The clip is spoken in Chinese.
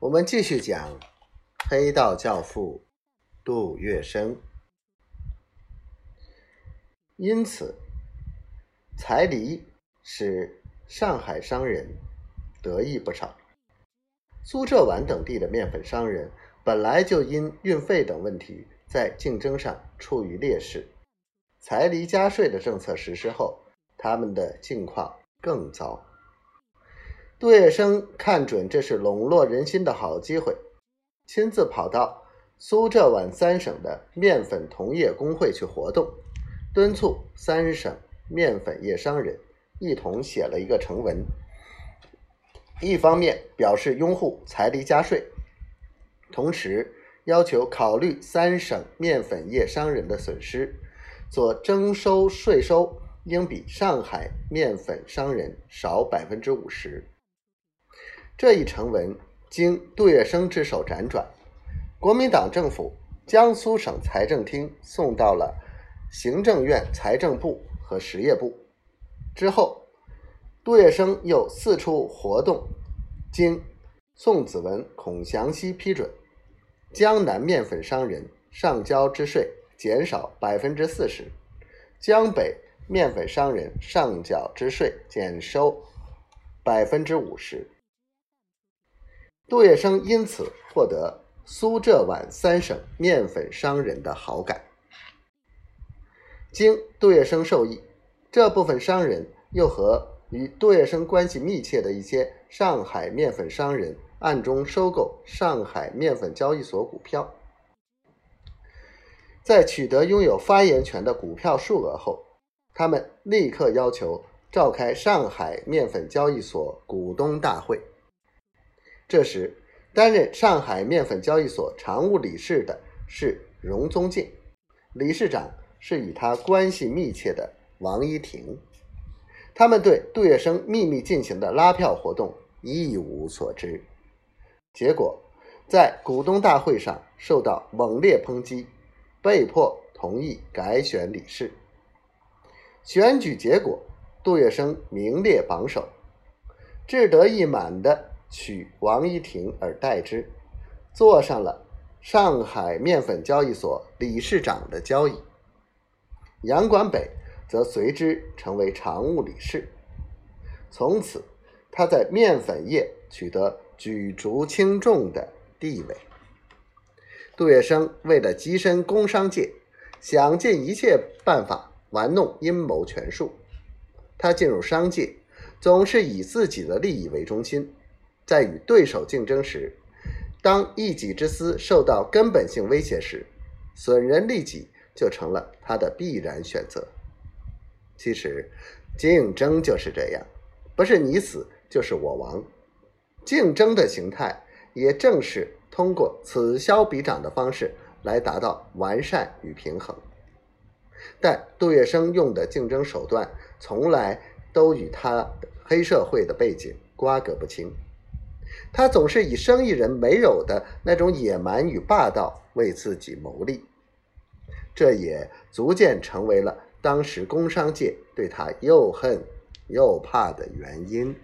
我们继续讲黑道教父杜月笙。因此，彩礼使上海商人得益不少。苏浙皖等地的面粉商人本来就因运费等问题在竞争上处于劣势，彩礼加税的政策实施后，他们的境况更糟。杜月笙看准这是笼络人心的好机会，亲自跑到苏浙皖三省的面粉同业工会去活动，敦促三省面粉业商人一同写了一个成文。一方面表示拥护财离加税，同时要求考虑三省面粉业商人的损失，所征收税收应比上海面粉商人少百分之五十。这一成文经杜月笙之手辗转，国民党政府江苏省财政厅送到了行政院财政部和实业部。之后，杜月笙又四处活动，经宋子文、孔祥熙批准，江南面粉商人上交之税减少百分之四十，江北面粉商人上缴之税减收百分之五十。杜月笙因此获得苏浙皖三省面粉商人的好感。经杜月笙授意，这部分商人又和与杜月笙关系密切的一些上海面粉商人暗中收购上海面粉交易所股票。在取得拥有发言权的股票数额后，他们立刻要求召开上海面粉交易所股东大会。这时，担任上海面粉交易所常务理事的是荣宗敬，理事长是与他关系密切的王一婷。他们对杜月笙秘密进行的拉票活动一无所知，结果在股东大会上受到猛烈抨击，被迫同意改选理事。选举结果，杜月笙名列榜首，志得意满的。取王一婷而代之，坐上了上海面粉交易所理事长的交椅。杨管北则随之成为常务理事。从此，他在面粉业取得举足轻重的地位。杜月笙为了跻身工商界，想尽一切办法玩弄阴谋权术。他进入商界，总是以自己的利益为中心。在与对手竞争时，当一己之私受到根本性威胁时，损人利己就成了他的必然选择。其实，竞争就是这样，不是你死就是我亡。竞争的形态也正是通过此消彼长的方式来达到完善与平衡。但杜月笙用的竞争手段，从来都与他黑社会的背景瓜葛不清。他总是以生意人没有的那种野蛮与霸道为自己谋利，这也逐渐成为了当时工商界对他又恨又怕的原因。